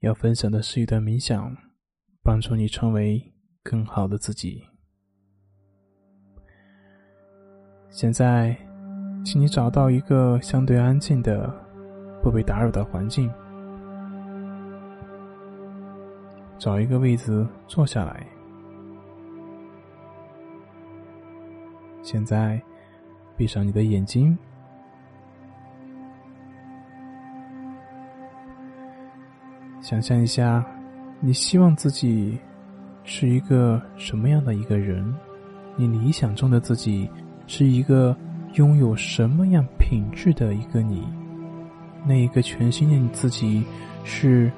要分享的是一段冥想，帮助你成为更好的自己。现在，请你找到一个相对安静的、不被打扰的环境，找一个位子坐下来。现在，闭上你的眼睛。想象一下，你希望自己是一个什么样的一个人？你理想中的自己是一个拥有什么样品质的一个你？那一个全新的你自己是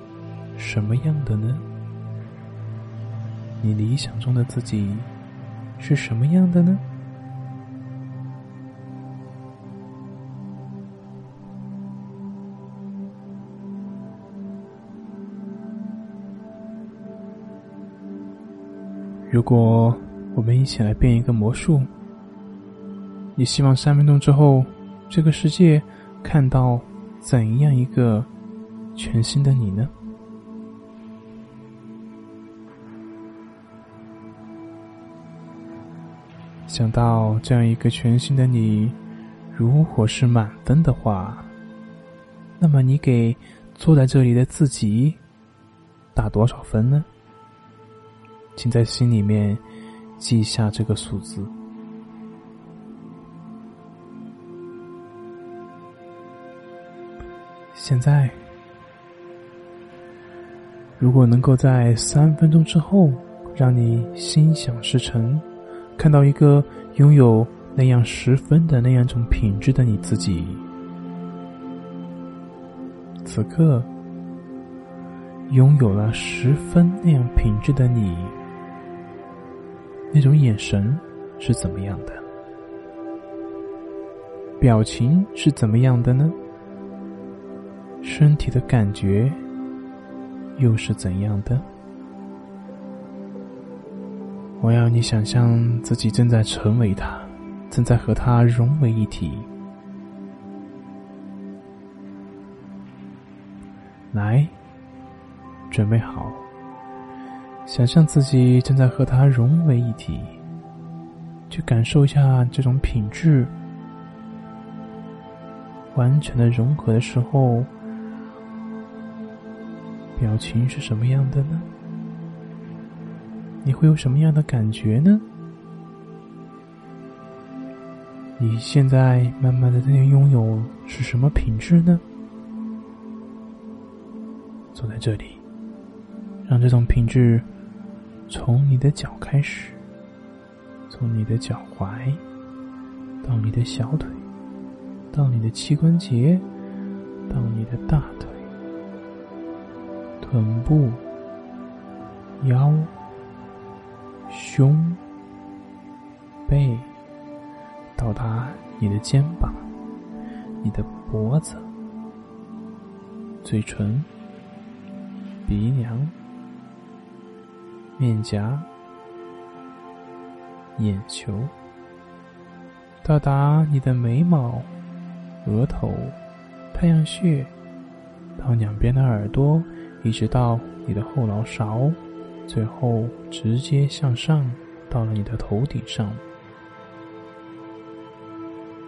什么样的呢？你理想中的自己是什么样的呢？如果我们一起来变一个魔术，你希望三分钟之后，这个世界看到怎样一个全新的你呢？想到这样一个全新的你，如果是满分的话，那么你给坐在这里的自己打多少分呢？请在心里面记下这个数字。现在，如果能够在三分钟之后让你心想事成，看到一个拥有那样十分的那样一种品质的你自己，此刻拥有了十分那样品质的你。那种眼神是怎么样的？表情是怎么样的呢？身体的感觉又是怎样的？我要你想象自己正在成为他，正在和他融为一体。来，准备好。想象自己正在和它融为一体，去感受一下这种品质完全的融合的时候，表情是什么样的呢？你会有什么样的感觉呢？你现在慢慢的在拥有是什么品质呢？坐在这里，让这种品质。从你的脚开始，从你的脚踝到你的小腿，到你的膝关节，到你的大腿、臀部、腰、胸、背，到达你的肩膀、你的脖子、嘴唇、鼻梁。面颊、眼球，到达你的眉毛、额头、太阳穴，到两边的耳朵，一直到你的后脑勺，最后直接向上到了你的头顶上。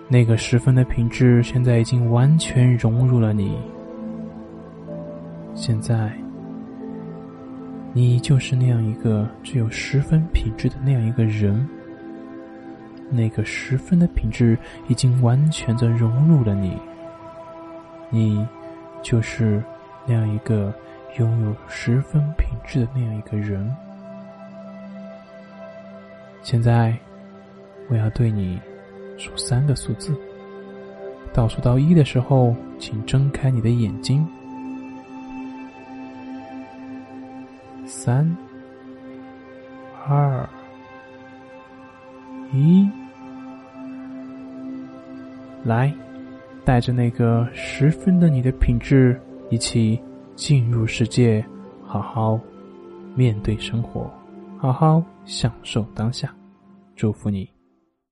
那个十分的品质，现在已经完全融入了你。现在。你就是那样一个具有十分品质的那样一个人，那个十分的品质已经完全的融入了你。你就是那样一个拥有十分品质的那样一个人。现在，我要对你数三个数字，倒数到一的时候，请睁开你的眼睛。三、二、一，来，带着那个十分的你的品质，一起进入世界，好好面对生活，好好享受当下。祝福你。